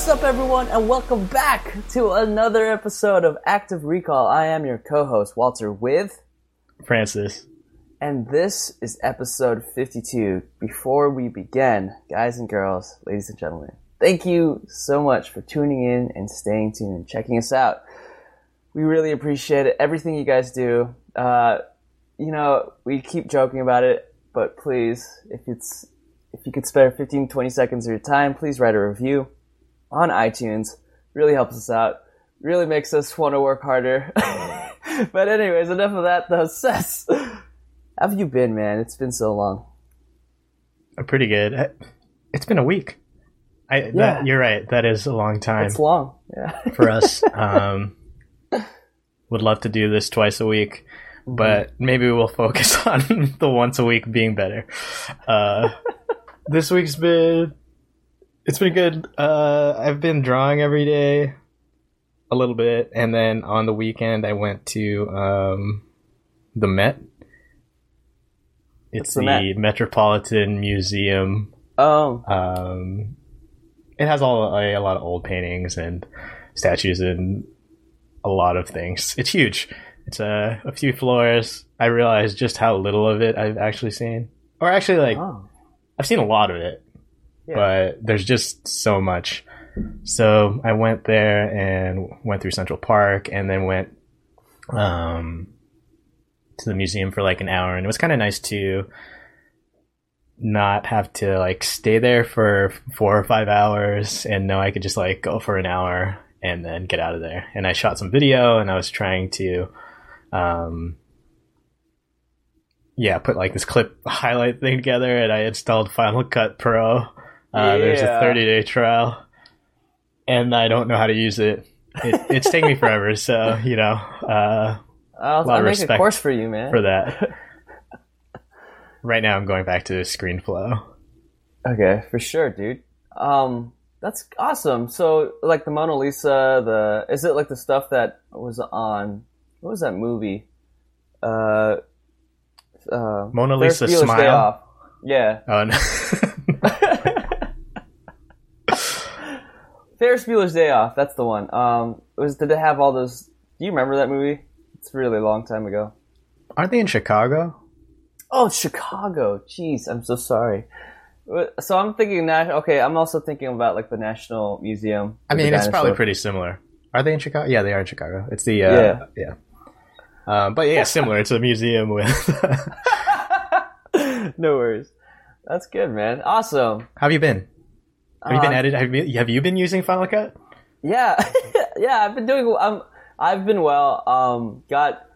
What's up, everyone, and welcome back to another episode of Active Recall. I am your co-host Walter with, Francis. and this is episode 52. Before we begin, guys and girls, ladies and gentlemen, thank you so much for tuning in and staying tuned and checking us out. We really appreciate it. Everything you guys do. Uh, you know, we keep joking about it, but please, if it's if you could spare 15, 20 seconds of your time, please write a review on iTunes. Really helps us out. Really makes us want to work harder. but anyways, enough of that though. Seth, how have you been, man? It's been so long. Uh, Pretty good. Uh, It's been a week. I, Yeah. that, you're right. That is a long time It's long. Yeah. for us. Um, would love to do this twice a week, Mm-hmm. but maybe we'll focus on the once a week being better. Uh, this week's been it's been good. Uh, I've been drawing every day a little bit, and then on the weekend I went to um, the Met. It's the the, Met? Metropolitan Museum Um. um, it has all a, a lot of old paintings and statues and a lot of things. It's huge. It's a, a few floors. I realized just how little of it I've actually seen, or actually like oh. I've seen a lot of it, But there's just so much. So I went there and went through Central Park, and then went um, to the museum for like an hour, and it was kind of nice to not have to like stay there for four or five hours, and know I could just like go for an hour and then get out of there. And I shot some video, and I was trying to. Um, yeah, put like this clip highlight thing together, and I installed Final Cut Pro. Uh, There's a 30 day trial, and I don't know how to use it. it it's taking me forever, so you know, uh, I'll, I'll make a course for you, man. for that. right now, I'm going back to ScreenFlow. Okay, for sure, dude. Um, that's awesome. So, like the Mona Lisa, the is it like the stuff that was on what was that movie? Uh, uh, Mona Lisa Smile. Yeah, Oh no. Ferris Bueller's Day Off. That's the one. Um, it was did it have all those? Do you remember that movie? It's a really long time ago. Aren't they in Chicago? Oh, Chicago. Jeez, I'm so sorry. So I'm thinking that. Okay, I'm also thinking about like the National Museum. I mean, it's probably pretty similar. Are they in Chicago? Yeah, they are in Chicago. It's the uh, Yeah. yeah. Um, but yeah, similar. It's a museum with. no worries. That's good, man. Awesome. How have you been? Have you been Uh, edited? Have you, have you been using Final Cut? Yeah, yeah. I've been doing. Um, I've been well. Um, got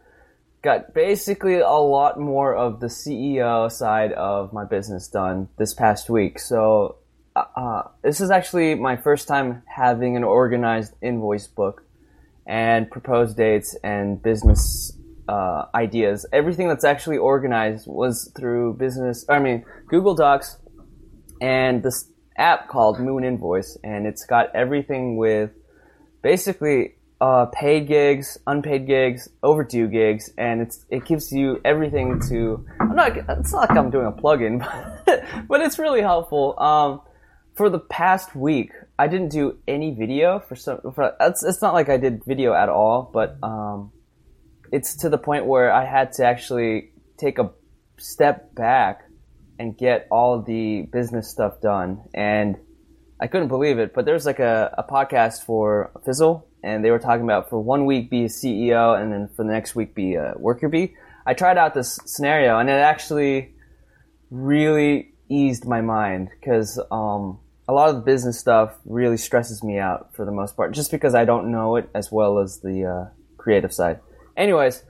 got basically a lot more of the CEO side of my business done this past week. So, uh, uh, this is actually my first time having an organized invoice book and proposed dates and business uh, ideas. Everything that's actually organized was through business. I mean, Google Docs and this app called Moon Invoice, and it's got everything with basically uh, paid gigs, unpaid gigs, overdue gigs, and it's it gives you everything to. I'm not. It's not like I'm doing a plugin, but, but it's really helpful. Um, for the past week, I didn't do any video for some. For, it's it's not like I did video at all, but um, it's to the point where I had to actually take a step back and get all the business stuff done. And I couldn't believe it, but there's like a, a podcast for Fizzle, and they were talking about for one week be a CEO, and then for the next week be a worker bee. I tried out this scenario, and it actually really eased my mind because um, a lot of the business stuff really stresses me out for the most part, just because I don't know it as well as the uh, creative side. Anyways,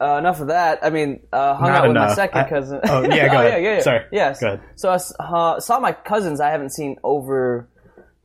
uh, enough of that. I mean, uh, hung Not out with my second I- cousin. oh, yeah, go oh, ahead. Yeah, yeah, yeah. Sorry. Yes. Go ahead. So I uh, saw my cousins I haven't seen over,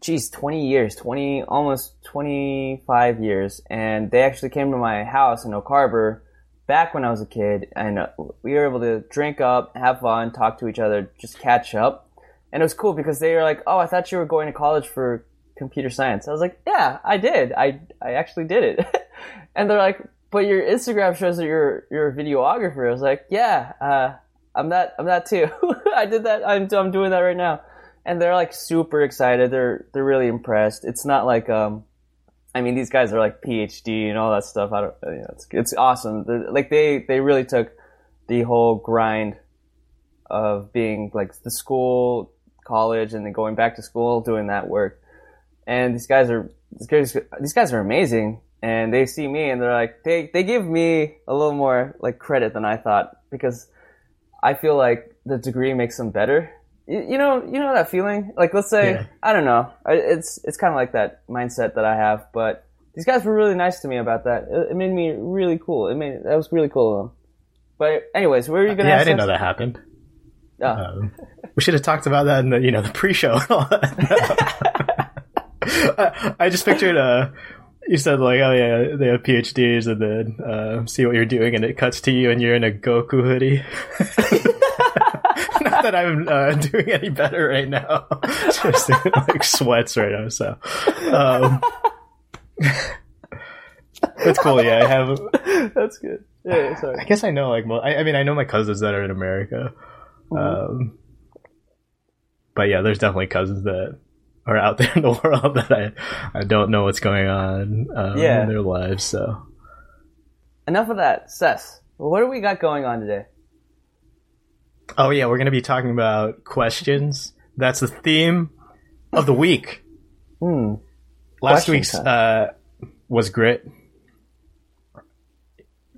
geez, 20 years, 20, almost 25 years. And they actually came to my house in Oak Harbor back when I was a kid. And uh, we were able to drink up, have fun, talk to each other, just catch up. And it was cool because they were like, oh, I thought you were going to college for computer science. I was like, yeah, I did. I, I actually did it. and they're like, but your Instagram shows that you're, you're a videographer. I was like, yeah, uh, I'm that, I'm that too. I did that. I'm, I'm doing that right now. and they're like super excited. They're they're really impressed. It's not like um, I mean these guys are like PhD and all that stuff. I don't. You know, it's it's awesome. They're, like they they really took the whole grind of being like the school, college, and then going back to school, doing that work. And these guys are these guys, these guys are amazing. And they see me and they're like they they give me a little more like credit than I thought because I feel like the degree makes them better. You, you know, you know that feeling. Like, let's say Yeah. I don't know. It's it's kind of like that mindset that I have. But these guys were really nice to me about that. It, it made me really cool. It made that was really cool of them. But anyways, where are you gonna? Yeah, I didn't know that happened. Oh. Um, we should have talked about that in the you know the pre-show. I, I just pictured uh you said like oh yeah they have PhDs and then uh, see what you're doing and it cuts to you and you're in a Goku hoodie. Not that I'm uh, doing any better right now, just like sweats right now. So um, it's cool. Yeah, I have. That's good. Yeah, sorry. I guess I know like mo- I, I mean I know my cousins that are in America. Um, but yeah, there's definitely cousins that are out there in the world that I I don't know what's going on um, Yeah. in their lives. So Enough of that, Seth. What do we got going on today? oh yeah, we're gonna be talking about questions. That's the theme of the week. Hmm. Last Question week's uh, was grit.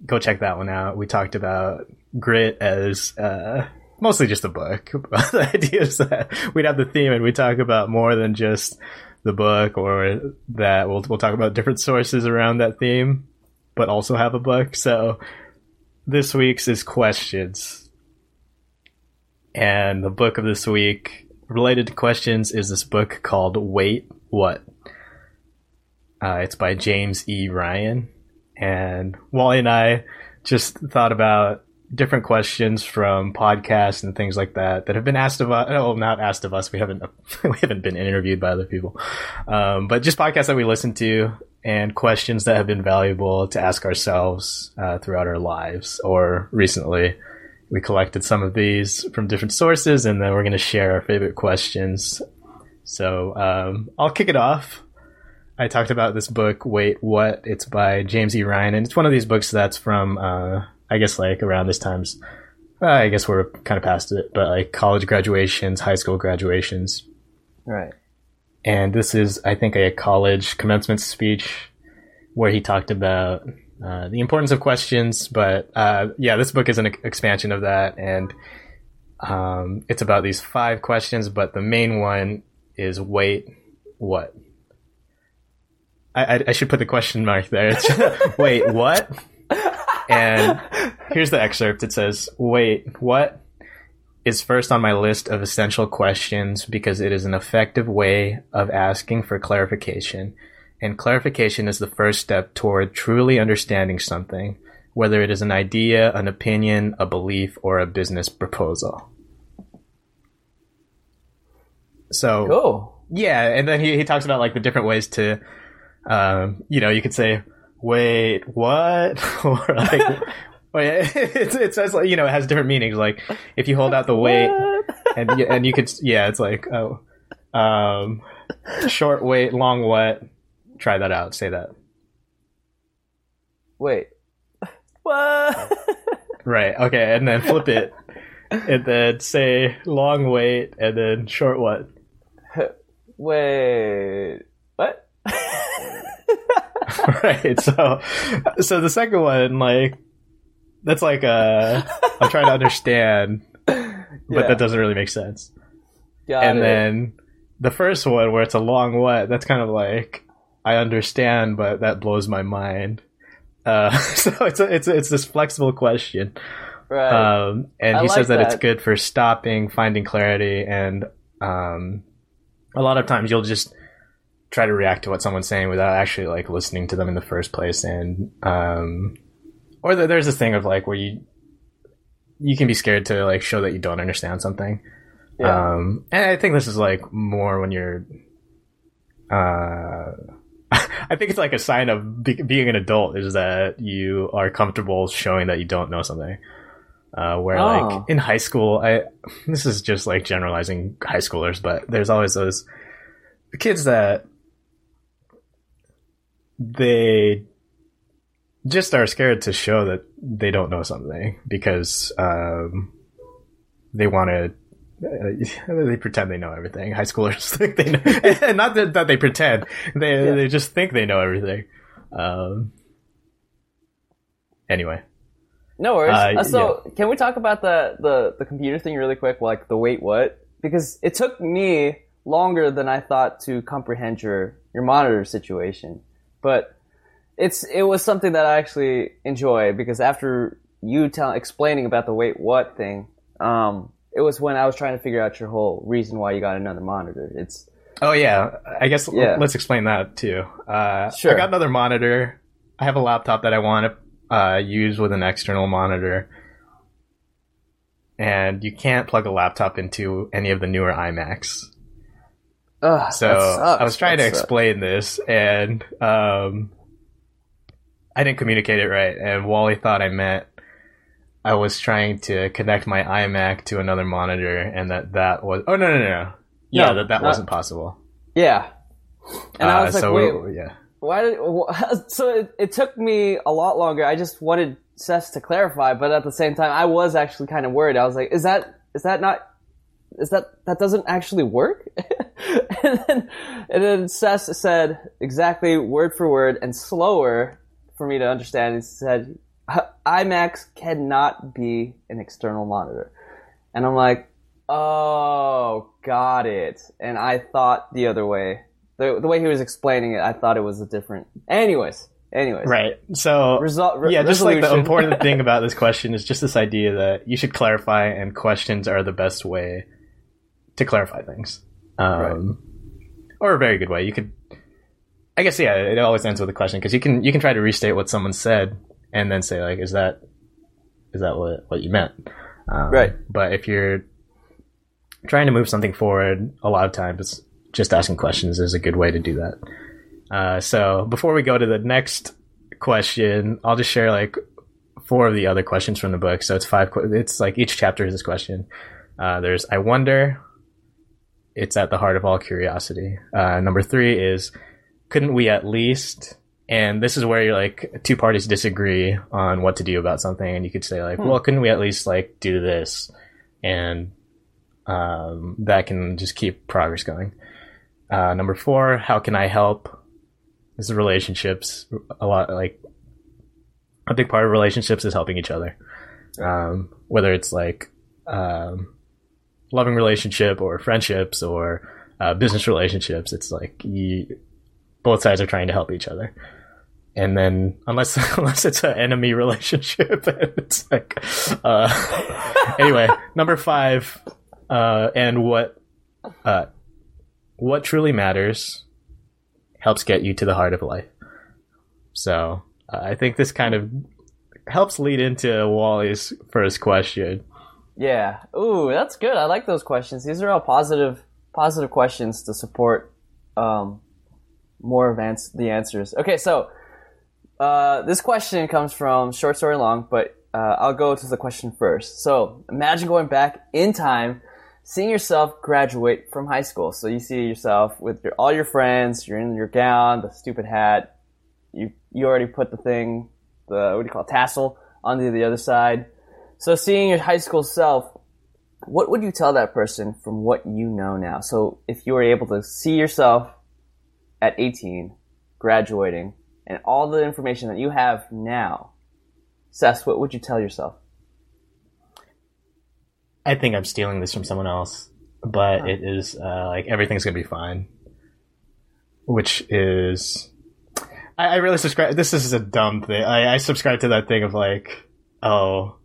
Go check that one out. We talked about grit as uh, mostly just a book. the idea is that we'd have the theme and we talk about more than just the book, or that we'll we'll talk about different sources around that theme, but also have a book. So this week's is questions, and the book of this week related to questions is this book called Wait What. Uh, it's by James E. Ryan. And Wally and I just thought about different questions from podcasts and things like that that have been asked of us. Oh, not asked of us. We haven't we haven't been interviewed by other people, um, but just podcasts that we listen to and questions that have been valuable to ask ourselves uh, throughout our lives or recently. We collected some of these from different sources, and then we're going to share our favorite questions. So um, I'll kick it off. I talked about this book, Wait, What? It's by James E. Ryan, and it's one of these books that's from, uh, I guess, like around this times. Uh, I guess we're kind of past it, but like college graduations, high school graduations. Right. And this is, I think, a college commencement speech where he talked about uh, the importance of questions. But uh, yeah, this book is an expansion of that, and um, it's about these five questions. But the main one is wait, what? I, I, I should put the question mark there. Wait, what? And here's the excerpt. It says, "Wait, what?" is first on my list of essential questions because it is an effective way of asking for clarification. And clarification is the first step toward truly understanding something, whether it is an idea, an opinion, a belief, or a business proposal. So, Cool. yeah, and then he, he talks about like the different ways to, um, you know, you could say, wait, what? or like, it's, it says like, you know, it has different meanings. Like if you hold out the wait and, you- and you could, yeah, it's like, oh, um, short wait, long what? Try that out. Say that. Wait. What? Right. Okay. And then flip it and then say long wait and then short what? Wait. What? right. So, so the second one, like, that's like uh, I'm trying to understand, but Yeah. that doesn't really make sense. Got and it. then the first one, where it's a long what, that's kind of like I understand, but that blows my mind. Uh, so it's a, it's a, it's this flexible question, right. um, and I he like says that, it's good for stopping, finding clarity, and um, a lot of times you'll just try to react to what someone's saying without actually like listening to them in the first place, and um, or there- there's this thing of like where you you can be scared to like show that you don't understand something. yeah. Um, and I think this is like more when you're, uh, I think it's like a sign of be- being an adult is that you are comfortable showing that you don't know something. Uh, where Oh. like in high school, I this is just like generalizing high schoolers, but there's always those kids that they just are scared to show that they don't know something because um, they want to. Uh, they pretend they know everything. High schoolers think they know, and not that, that they pretend. They Yeah. they just think they know everything. Um, anyway, No worries. Uh, Uh, so, can we talk about the, the, the computer thing really quick? Like the wait, what? Because it took me longer than I thought to comprehend your your monitor situation, but it's it was something that I actually enjoy because after you tell explaining about the wait, what thing, um, it was when I was trying to figure out your whole reason why you got another monitor. It's Oh yeah, I guess Yeah. let's explain that too. Uh, Sure. I got another monitor. I have a laptop that I want to uh, use with an external monitor, and you can't plug a laptop into any of the newer iMacs. Ugh, So. I was trying to sucks. explain this, and um, I didn't communicate it right. And Wally thought I meant I was trying to connect my iMac to another monitor, and that that was oh no no no no yeah No, that that not- wasn't possible. Yeah, and I Uh, was like, so wait, yeah. Why did wh- so it, it took me a lot longer. I just wanted Seth to clarify, but at the same time, I was actually kind of worried. I was like, "Is that is that not is that that doesn't actually work?" and then and then Seth said exactly word for word and slower for me to understand. He said, "iMacs cannot be an external monitor," and I'm like, "Oh, got it." And I thought the other way the, the way he was explaining it, I thought it was a different. Anyways, anyways, Right. So Result, re- yeah, just like the important thing about this question is just this idea that you should clarify, and questions are the best way to clarify things, um, or a very good way. You could, I guess, yeah, it always ends with a question because you can you can try to restate what someone said and then say like, is that is that what what you meant? Um, Right. But if you're trying to move something forward, a lot of times just asking questions is a good way to do that. Uh, so before we go to the next question, I'll just share like four of the other questions from the book. So it's five. It's like each chapter is this question. Uh, there's I wonder. It's at the heart of all curiosity. Uh, number three is couldn't we at least? And this is where you're like two parties disagree on what to do about something, and you could say like, well, couldn't we at least like do this, and um, that can just keep progress going. Uh, number four, how can I help? This is relationships. A lot like a big part of relationships is helping each other. Um, whether it's like um, loving relationship or friendships or uh, business relationships, it's like you, both sides are trying to help each other. And then unless unless it's an enemy relationship, it's like uh, anyway. Number five, uh, and what uh, what truly matters helps get you to the heart of life. So uh, I think this kind of helps lead into Wally's first question. Yeah. Ooh, that's good. I like those questions. These are all positive, positive questions to support um, more of the answers. Okay, so uh, this question comes from Short Story Long, but uh, I'll go to the question first. So imagine going back in time, seeing yourself graduate from high school. So you see yourself with your, all your friends. You're in your gown, the stupid hat. You you already put the thing, the what do you call it, tassel onto the other side. So seeing your high school self, what would you tell that person from what you know now? So if you were able to see yourself at 18, graduating, and all the information that you have now, Seth, what would you tell yourself? I think I'm stealing this from someone else, but it is uh, like everything's gonna be fine. Which is, I, I really subscribe. This is a dumb thing. I, I subscribe to that thing of like, oh,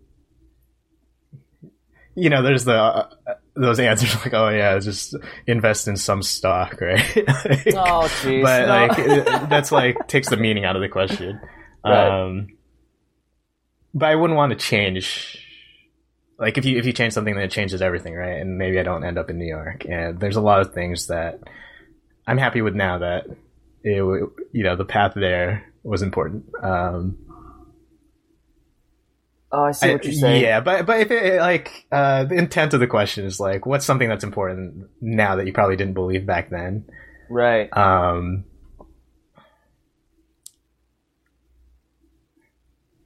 you know, there's the uh, those answers like, oh yeah, just invest in some stock, right? Like, Oh, jeez. but no. like that's like takes the meaning out of the question. Right. Um, but I wouldn't want to change. Like if you if you change something, then it changes everything, right? And maybe I don't end up in New York. And there's a lot of things that I'm happy with now that it, you know the path there was important. Um, Oh, I see what you're saying. yeah, but but if it like uh, the intent of the question is like, what's something that's important now that you probably didn't believe back then? Right. Um,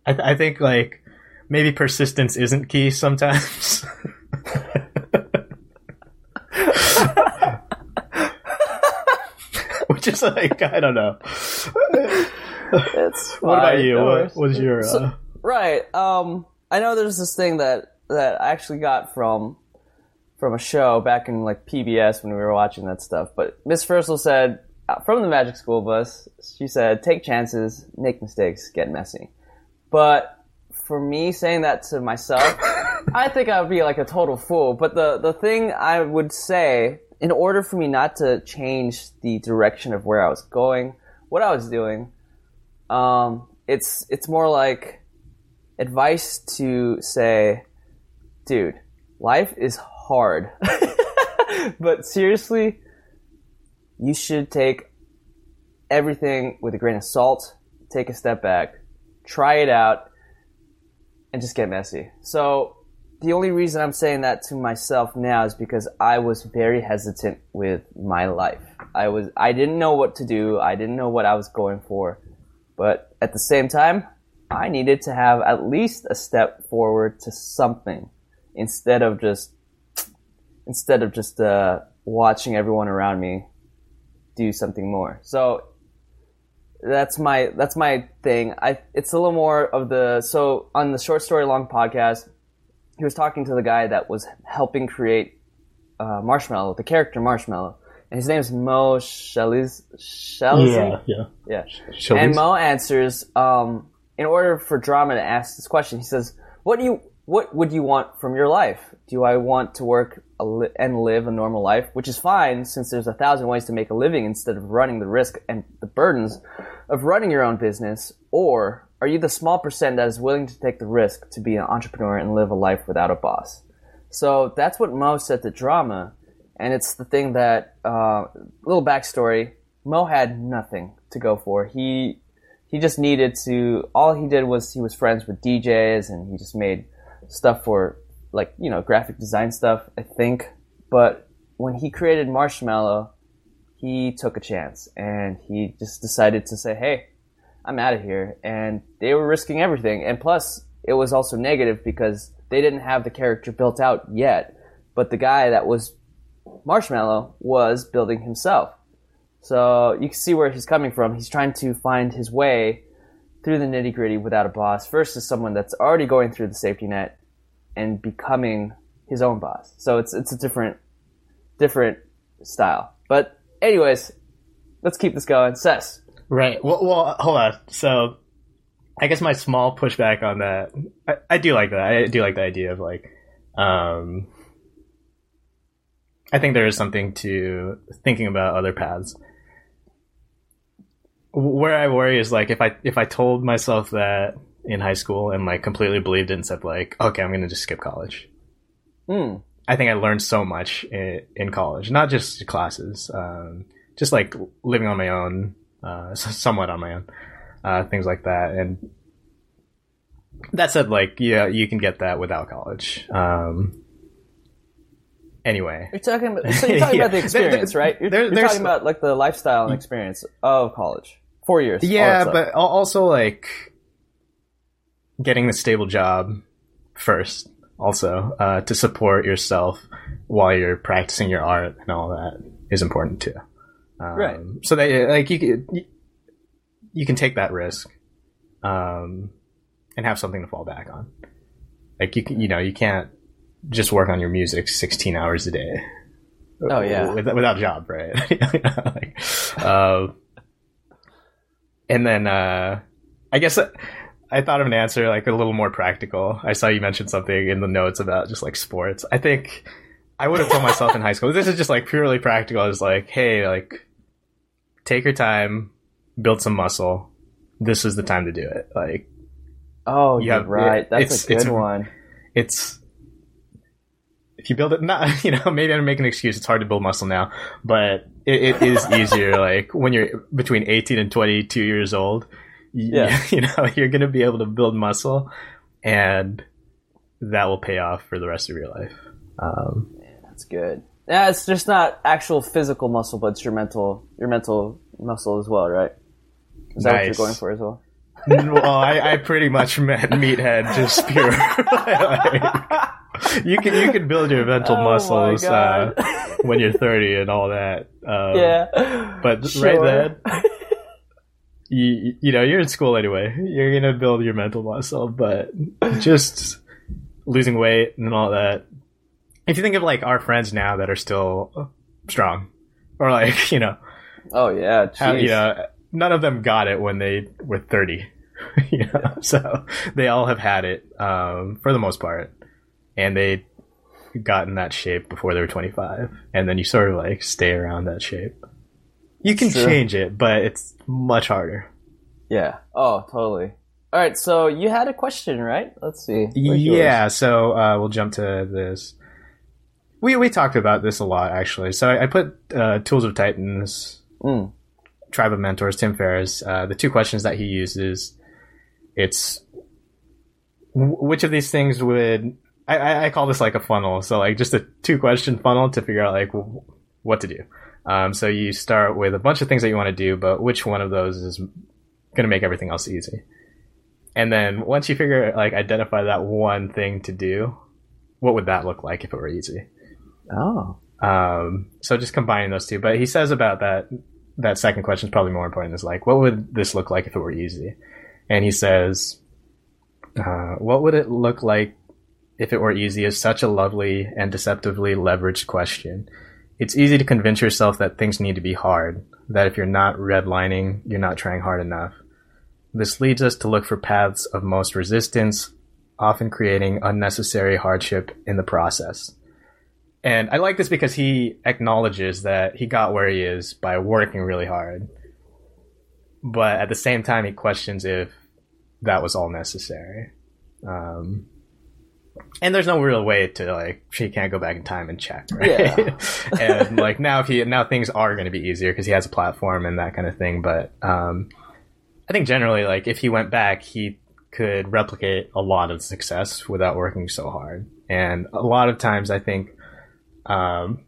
I, th- I think like maybe persistence isn't key sometimes. Which is like I don't know. It's What about you? What was your? So- Uh, Right. Um, I know there's this thing that that I actually got from from a show back in like PBS when we were watching that stuff. But Miss Frizzle said uh, from the Magic School Bus, she said, "Take chances, make mistakes, get messy." But for me saying that to myself, I think I would be like a total fool. But the the thing I would say, in order for me not to change the direction of where I was going, what I was doing, um, it's it's more like advice to say, dude, life is hard. but seriously, you should take everything with a grain of salt, take a step back, try it out, and just get messy. So, the only reason I'm saying that to myself now is because I was very hesitant with my life. I was I didn't know what to do. I didn't know what I was going for. But at the same time, I needed to have at least a step forward to something instead of just instead of just uh, watching everyone around me do something more. So that's my that's my thing. I it's a little more of the so on the short story long podcast, he was talking to the guy that was helping create uh, Marshmello, the character Marshmello, and his name is Moe Sheliz. Sheliz? yeah. yeah. Showbiz? And Moe answers, um, in order for drama to ask this question, he says, "What do you, what would you want from your life? Do I want to work li- and live a normal life, which is fine since there's a thousand ways to make a living instead of running the risk and the burdens of running your own business, or are you the small percent that is willing to take the risk to be an entrepreneur and live a life without a boss?" So that's what Moe said to drama, and it's the thing that uh, little backstory. Moe had nothing to go for. He he just needed to. All he did was he was friends with DJs, and he just made stuff for like you know graphic design stuff. I think, but when he created Marshmello, he took a chance and he just decided to say, "Hey, I'm out of here." And they were risking everything, and plus it was also negative because they didn't have the character built out yet. But the guy that was Marshmello was building himself. So you can see where he's coming from. He's trying to find his way through the nitty gritty without a boss versus someone that's already going through the safety net and becoming his own boss. So it's it's a different different style. But anyways, let's keep this going. Seth. Right. Well, well, hold on. So, I guess my small pushback on that, I, I do like that. I do like the idea of like, um, I think there is something to thinking about other paths. Where I worry is like if I if I told myself that in high school and like completely believed it and said like, okay, I'm gonna just skip college. Hmm. I think I learned so much in, in college, not just classes, um, just like living on my own, uh, somewhat on my own, uh, things like that. And that said, like, yeah, you can get that without college. Um, anyway, You're talking about so you're talking Yeah. about the experience, right? You're, there- you're talking about like the lifestyle and experience of college. Four years. yeah, but also like getting the stable job first, also uh, to support yourself while you're practicing your art and all that is important too. Um, Right. So that like you can you, you can take that risk, um, and have something to fall back on. Like you can, you know, you can't just work on your music 16 hours a day. Oh, yeah. With, without a job, right? like, uh, and then, uh, I guess I thought of an answer like a little more practical. I saw you mentioned something in the notes about just like sports. I think I would have told myself in high school, this is just like purely practical. Is like, hey, like, take your time, build some muscle. This is the time to do it. Like, oh, you you're have- right. That's a good it's- one. it's if you build it not you know maybe i'm making an excuse it's hard to build muscle now but it, it is easier like when you're between 18 and 22 years old Yeah. you know you're going to be able to build muscle and that will pay off for the rest of your life. Um, That's good. Yeah, it's just not actual physical muscle, but it's your mental your mental muscle as well, right? Is that what you're going for as well? well, I, I pretty much meant meathead, just pure. Like, you can you can build your mental Oh muscles uh, when you're 30 and all that. Um, yeah. but Sure. right then, you you know you're in school anyway. You're gonna build your mental muscle, but just losing weight and all that. If you think of like our friends now that are still strong, or like you know Oh yeah. how, you know, none of them got it when they were 30. you know, so they all have had it um, for the most part, and they got in that shape before they were 25, and then you sort of like stay around that shape. You can True. change it, but it's much harder. Yeah. Oh, totally. All right. So you had a question, right? Let's see. Where's yours? Yeah, so uh, we'll jump to this. We we talked about this a lot actually. So I, I put uh, Tools of Titans Mm. Tribe of Mentors, Tim Ferriss, uh, the two questions that he uses, it's which of these things would I, I, call this like a funnel, so like just a two question funnel to figure out like what to do. Um, so you start with a bunch of things that you want to do, but which one of those is going to make everything else easy? And then once you figure like identify that one thing to do, what would that look like if it were easy? Oh. Um, so just combining those two. But he says about that that second question is probably more important. Is like, what would this look like if it were easy? And he says, uh, what would it look like if it were easy? Is such a lovely and deceptively leveraged question. It's easy to convince yourself that things need to be hard. That if you're not redlining, you're not trying hard enough. This leads us to look for paths of most resistance, often creating unnecessary hardship in the process. And I like this because he acknowledges that he got where he is by working really hard. But at the same time, he questions if that was all necessary. Um, and there's no real way to like she can't go back in time and check, right? Yeah. and like now, if he now things are going to be easier because he has a platform and that kind of thing. But um, I think generally, like if he went back, he could replicate a lot of success without working so hard. And a lot of times, I think um,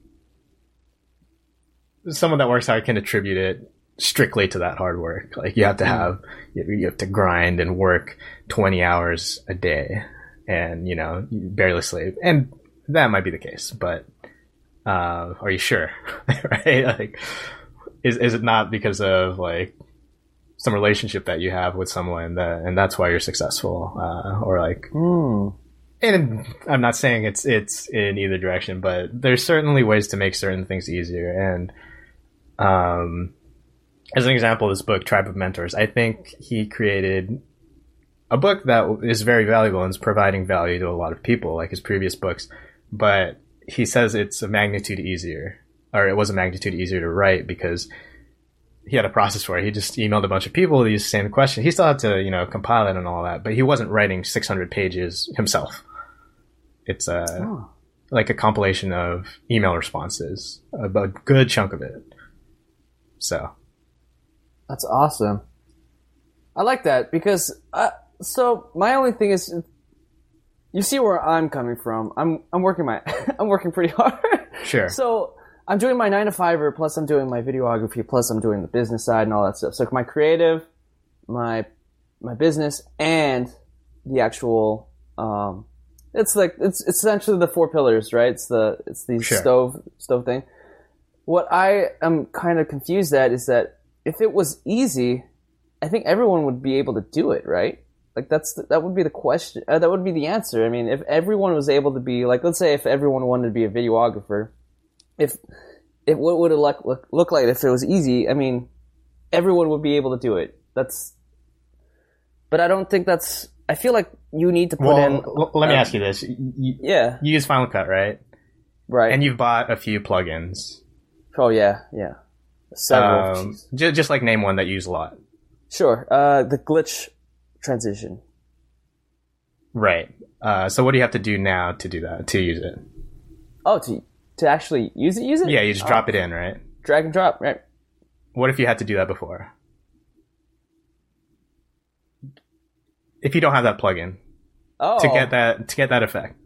someone that works hard can attribute it strictly to that hard work. Like you have to have you you have to grind and work twenty hours a day, and you know you barely sleep, and that might be the case. But uh, are you sure? right? Like, is is it not because of like some relationship that you have with someone that, and that's why you're successful, uh, or like Hmm. and I'm not saying it's it's in either direction, but there's certainly ways to make certain things easier. And um, as an example, this book, Tribe of Mentors, I think he created a book that is very valuable and is providing value to a lot of people, like his previous books. But he says it's a magnitude easier, or it was a magnitude easier to write because he had a process for it. He just emailed a bunch of people these same questions. He still had to, you know, compile it and all that, but he wasn't writing 600 pages himself. It's a Oh. like a compilation of email responses, a, a good chunk of it. So That's awesome. I like that because uh, so my only thing is you see where I'm coming from. I'm I'm working my I'm working pretty hard. sure, So I'm doing my nine to fiver, plus I'm doing my videography, plus I'm doing the business side and all that stuff. So my creative, my my business, and the actual um, it's like it's, it's essentially the four pillars, right? It's the it's the Sure. stove stove thing. What I am kind of confused at is that if it was easy, I think everyone would be able to do it, right? Like that's the, that would be the question. Uh, that would be the answer. I mean, if everyone was able to be like, let's say, if everyone wanted to be a videographer, if if what would it look, look look like if it was easy? I mean, everyone would be able to do it. That's, but I don't think that's. I feel like you need to put well, in. l- let me uh, ask you this: you, you Yeah, use Final Cut, right? right. And you've bought a few plugins. oh yeah, yeah. Several. Um, Jeez. just like name one that you use a lot. Sure. Uh, the glitch transition. Right. Uh, so what do you have to do now to do that to use it? Oh, to to actually use it, use it. Yeah, you just drop it in, right? drag and drop. Right. What if you had to do that before? If you don't have that plugin, Oh, to get that to get that effect.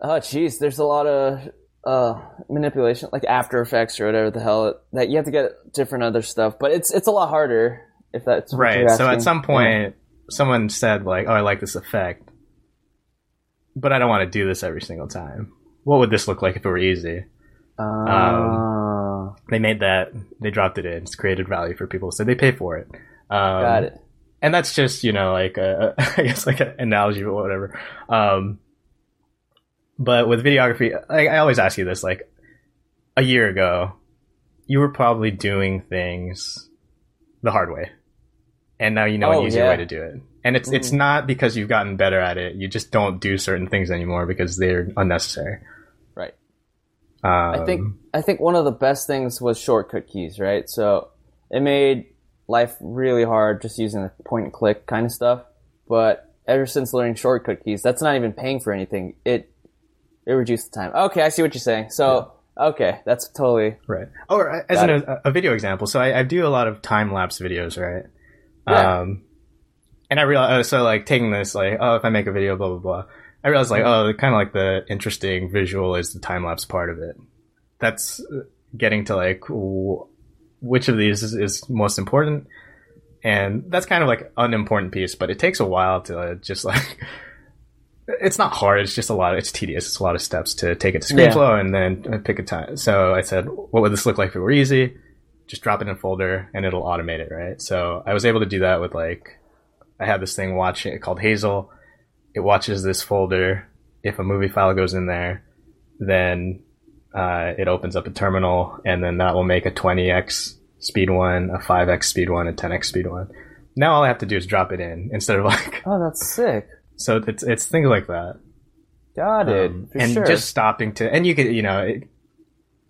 Oh, jeez, there's a lot of uh, manipulation, like After Effects or whatever the hell that you have to get different other stuff. But it's it's a lot harder if that's Right. So at some point, someone said like, "Oh, I like this effect," but I don't want to do this every single time. What would this look like if it were easy? Uh, They made that. They dropped it in. It's created value for people, so they pay for it. Um, got it. and that's just you know like a, I guess like an analogy or whatever. Um, but with videography, I, I always ask you this: like a year ago, you were probably doing things the hard way, and now you know Oh, an easier yeah. way to do it. And it's it's Mhm. not because you've gotten better at it; you just don't do certain things anymore because they're unnecessary. Right. Um, I think I think one of the best things was shortcut keys, right? So it made life really hard just using the point and click kind of stuff. But ever since learning shortcut keys, that's not even paying for anything. It it reduced the time. Okay, I see what you're saying. So okay, that's totally Right. Or uh, as an, a, a video example, so I, I do a lot of time lapse videos, right? Yeah. Um, and I realize, so like taking this, like, oh, if I make a video, blah blah blah. I realized, like, oh, kind of like the interesting visual is the time lapse part of it. That's uh, getting to like w- which of these is, is most important, and that's kind of like unimportant piece, but it takes a while to uh, just like. It's not hard. It's just a lot. Of, It's tedious. It's a lot of steps to take it to Yeah. ScreenFlow and then uh, pick a time. So I said, what would this look like if it were easy? Just drop it in a folder and it'll automate it, right? So I was able to do that with like, I have this thing watching called Hazel. It watches this folder. If a movie file goes in there, then uh, it opens up a terminal, and then that will make a 20x speed one, a 5x speed one, a 10x speed one. Now all I have to do is drop it in instead of like, Oh, that's sick. so it's it's things like that. Got it. Um, and sure. just stopping to and you could you know it,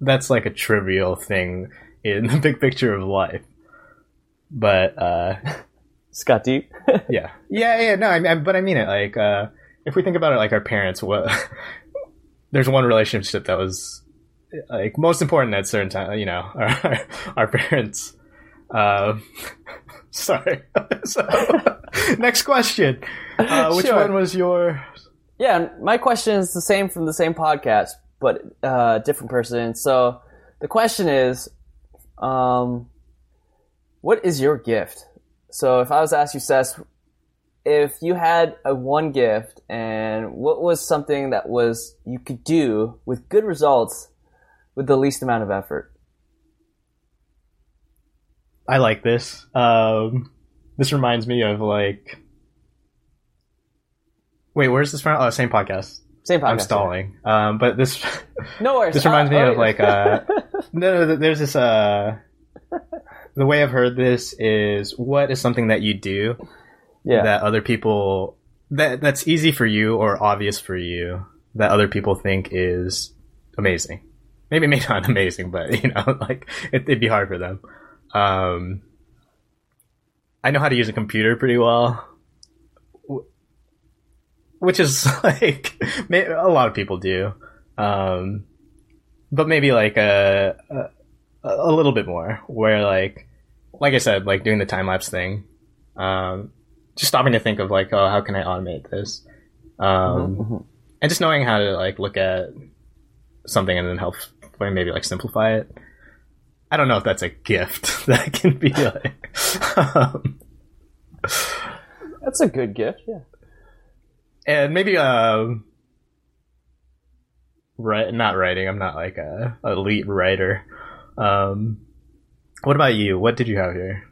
that's like a trivial thing in the big picture of life but uh Scott Deep. yeah yeah yeah no I mean, but i mean it like uh if we think about it like our parents what there's one relationship that was like most important at certain time you know our, our parents uh sorry so next question uh which Sure. one was your Yeah, my question is the same from the same podcast, but uh, different person. So the question is, um, what is your gift? So if I was to ask you, Seth, if you had a one gift, and what was something that was you could do with good results with the least amount of effort? I like this. Um, this reminds me of like. Wait, where's this from? Oh, same podcast. Same podcast. I'm stalling. Um, but this No worries. this reminds me Uh, of like uh, no, no, there's this uh, the way I've heard this is what is something that you do yeah. that other people that that's easy for you or obvious for you that other people think is amazing. Maybe maybe not amazing, but you know, like it, it'd be hard for them. Um, I know how to use a computer pretty well, which is like a lot of people do. Um, but maybe like a, a a little bit more, where like like I said, like doing the time lapse thing. Um, just stopping to think of like, oh, how can I automate this? Um, Mhm. and just knowing how to like look at something and then help maybe like simplify it. I don't know if that's a gift that can be like, um, That's a good gift. Yeah. and maybe um, right, not writing. I'm not like a elite writer. Um, what about you? What did you have here?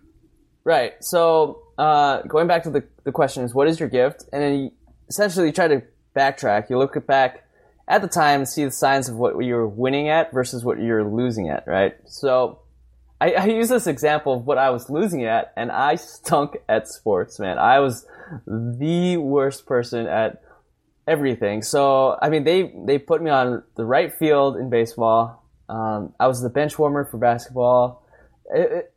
Right. So uh, going back to the the question is, what is your gift? And then you essentially you try to backtrack. You look back at the time and see the signs of what you're winning at versus what you're losing at. Right. So I, I use this example of what I was losing at, and I stunk at sports. Man, I was the worst person at everything. So I mean, they they put me on the right field in baseball. Um, I was the bench warmer for basketball. It, it,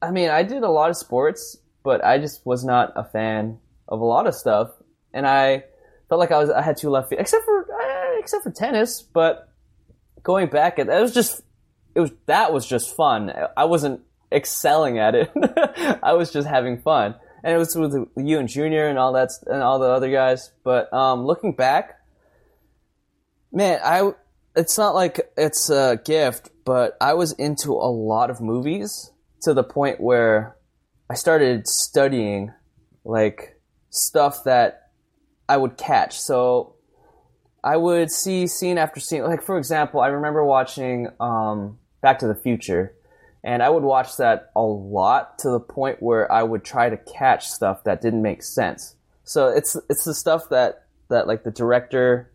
I mean, I did a lot of sports, but I just was not a fan of a lot of stuff, and I felt like I was I had two left feet, except for uh, except for tennis. But going back, it, it was just it was that was just fun. I wasn't excelling at it. I was just having fun. And it was with you and Junior and all that and all the other guys. But um, looking back, man, I it's not like it's a gift, but I was into a lot of movies to the point where I started studying like stuff that I would catch. So I would see scene after scene. Like for example, I remember watching um, Back to the Future, and I would watch that a lot to the point where I would try to catch stuff that didn't make sense. So it's it's the stuff that that like the director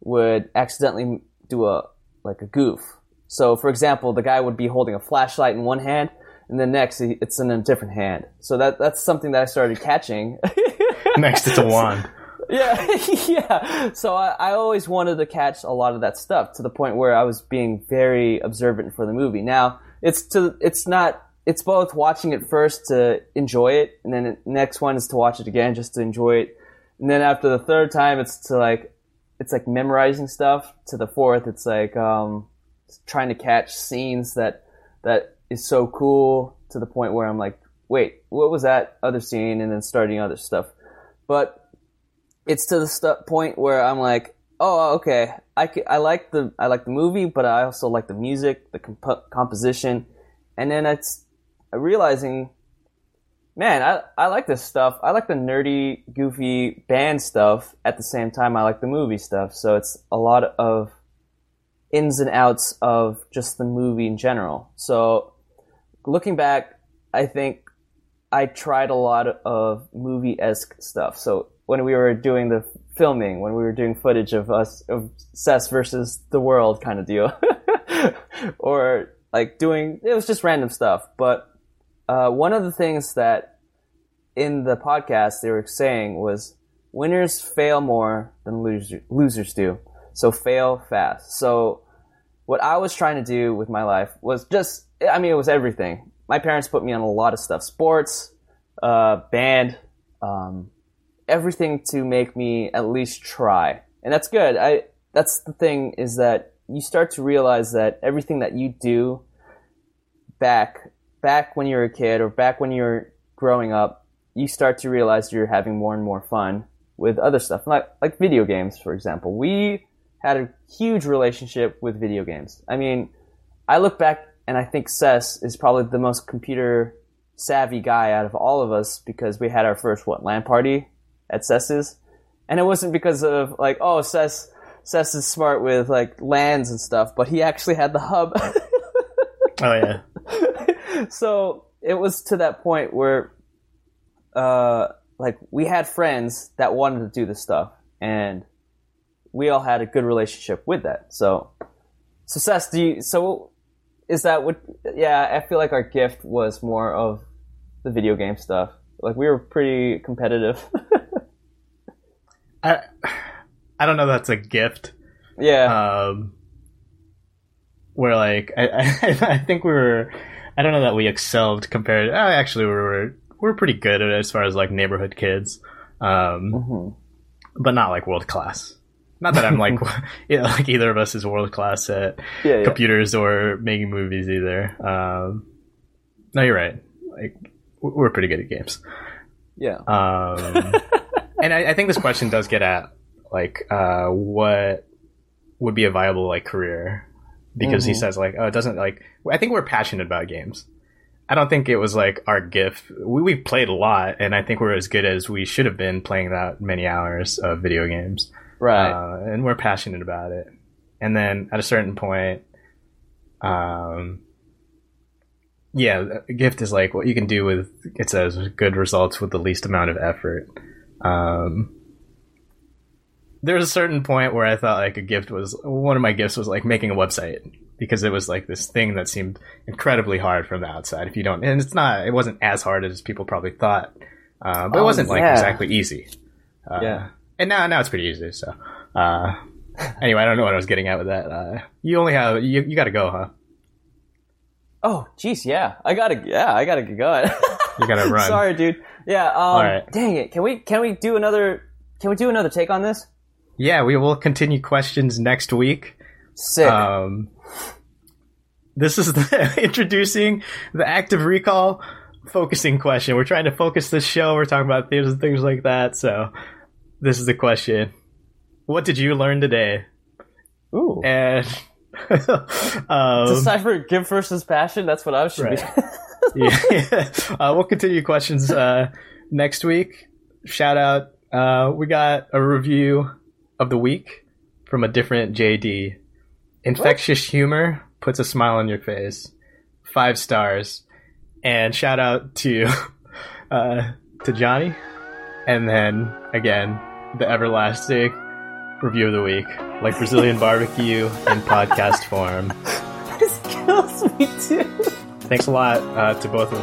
would accidentally do a like a goof. So for example, the guy would be holding a flashlight in one hand, and then next it's in a different hand. So that that's something that I started catching. Next, it's a wand. Yeah, yeah. So I, I always wanted to catch a lot of that stuff to the point where I was being very observant for the movie. Now it's to it's not it's both watching it first to enjoy it, and then the next one is to watch it again just to enjoy it, and then after the third time it's to like it's like memorizing stuff. To the fourth, it's like um, trying to catch scenes that that is so cool to the point where I'm like, wait, what was that other scene? And then starting other stuff. But it's to the st- point where I'm like, oh, uh, okay, I, I like the I like the movie, but I also like the music, the comp- composition, and then it's realizing, man, I I like this stuff. I like the nerdy, goofy band stuff. At the same time, I like the movie stuff. So it's a lot of ins and outs of just the movie in general. So looking back, I think I tried a lot of movie esque stuff. So when we were doing the filming, when we were doing footage of us of Seth versus the world kind of deal, or like doing it was just random stuff. But uh, one of the things that in the podcast they were saying was winners fail more than loser, losers do. So fail fast. So what I was trying to do with my life was just I mean it was everything my parents put me on a lot of stuff sports uh, band um, everything to make me at least try. And that's good. I that's the thing is that you start to realize that everything that you do back back when you were a kid or back when you're growing up you start to realize you're having more and more fun with other stuff. Like like video games for example. We had a huge relationship with video games. I mean i look back and I think Seth is probably the most computer savvy guy out of all of us because we had our first what LAN party at Seth's, and it wasn't because of like oh Seth Seth is smart with like LANs and stuff, but he actually had the hub. oh yeah. so it was to that point where, uh, like we had friends that wanted to do this stuff, and we all had a good relationship with that. So, so Seth, do you so is that what? Yeah, I feel like our gift was more of the video game stuff. Like we were pretty competitive. I I don't know. That's a gift. Yeah. Um, where like I, I I think we were. I don't know that we excelled compared. Uh, actually, we were we were pretty good at it as far as like neighborhood kids, um, mm-hmm. but not like world class. Not that I'm like, you know, like either of us is world class at yeah, yeah. computers or making movies either. Um, no, you're right. Like we're pretty good at games. Yeah. Um, and I, I, think this question does get at like uh, what would be a viable like career because mm-hmm. he says like oh it doesn't like I think we're passionate about games. I don't think it was like our gift. We we played a lot, and I think we're as good as we should have been playing that many hours of video games right? Uh, and we're passionate about it. And then at a certain point, um, yeah, a gift is like what you can do with it says good results with the least amount of effort. Um, there was a certain point where I thought like a gift was one of my gifts was like making a website because it was like this thing that seemed incredibly hard from the outside. If you don't, and it's not, it wasn't as hard as people probably thought, uh, but oh, it wasn't like exactly easy. Uh, yeah and now now it's pretty easy. So uh, anyway, I don't know what I was getting at with that. Uh, you only have you you got to go, huh? Oh, jeez, yeah, I gotta yeah, I gotta get going. you gotta run. Sorry, dude. Yeah. Um, All right. Dang it. Can we can we do another can we do another take on this? Yeah, we will continue questions next week. Sick. Um, this is the, introducing the active recall focusing question. We're trying to focus the show. We're talking about themes and things like that. So this is the question: What did you learn today? Ooh. And um, Decipher gift versus passion. That's what I should Right. be. yeah. uh, we'll continue questions uh, next week. Shout out. Uh, we got a review of the week from a different JD. Infectious humor puts a smile on your face. Five stars. And shout out to uh, to Johnny. And then again, the everlasting review of the week, like Brazilian barbecue in podcast form. this kills me too. Thanks a lot uh, to both of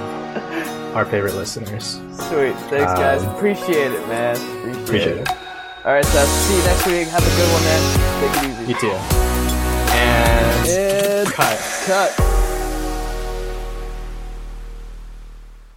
our favorite listeners. Sweet. Thanks, guys. Um, Appreciate it, man. Appreciate, Appreciate it. it. All right, Seth. See you next week. Have a good one, man. Take it easy. You too. And And cut. cut.